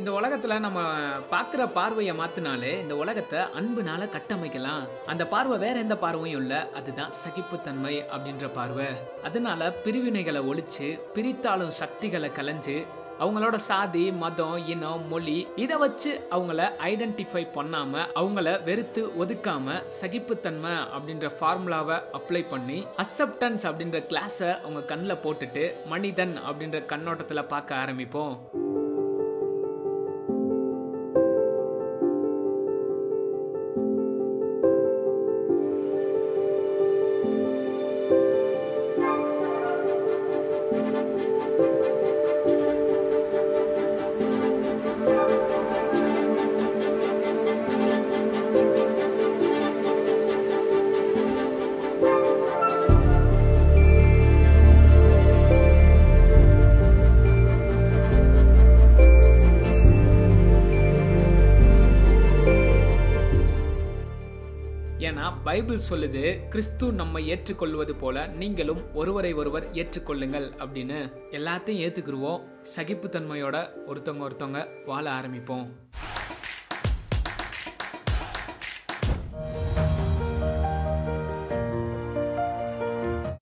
இந்த உலகத்துல நம்ம பார்க்குற பார்வையை மாத்தினாலே இந்த உலகத்தை அன்புனால கட்டமைக்கலாம். அந்த பார்வை வேற எந்த பார்வையும் இல்லை. அதுதான் சகிப்புத்தன்மை அப்படின்ற பார்வை. அதனால பிரிவினைகளை ஒழிச்சு பிரித்தாளும் சக்திகளை கலைஞ்சு அவங்களோட சாதி மதம் இனம் மொழி இதை வச்சு அவங்கள ஐடென்டிஃபை பண்ணாம அவங்கள வெறுத்து ஒதுக்காம சகிப்புத்தன்மை அப்படின்ற ஃபார்முலாவை அப்ளை பண்ணி அக்செப்டன்ஸ் அப்படின்ற கிளாஸை அவங்க கண்ணில் போட்டுட்டு மனிதன் அப்படின்ற கண்ணோட்டத்தில் பார்க்க ஆரம்பிப்போம். ஏன்னா பைபிள் சொல்லுது கிறிஸ்து நம்ம ஏற்றுக்கொள்வது போல நீங்களும் ஒருவரை ஒருவர் ஏற்றுக்கொள்ளுங்கள் அப்படின்னு எல்லாத்தையும் ஏத்துக்குருவோம். சகிப்புத்தன்மையோட ஒருத்தவங்க ஒருத்தவங்க வாழ ஆரம்பிப்போம்.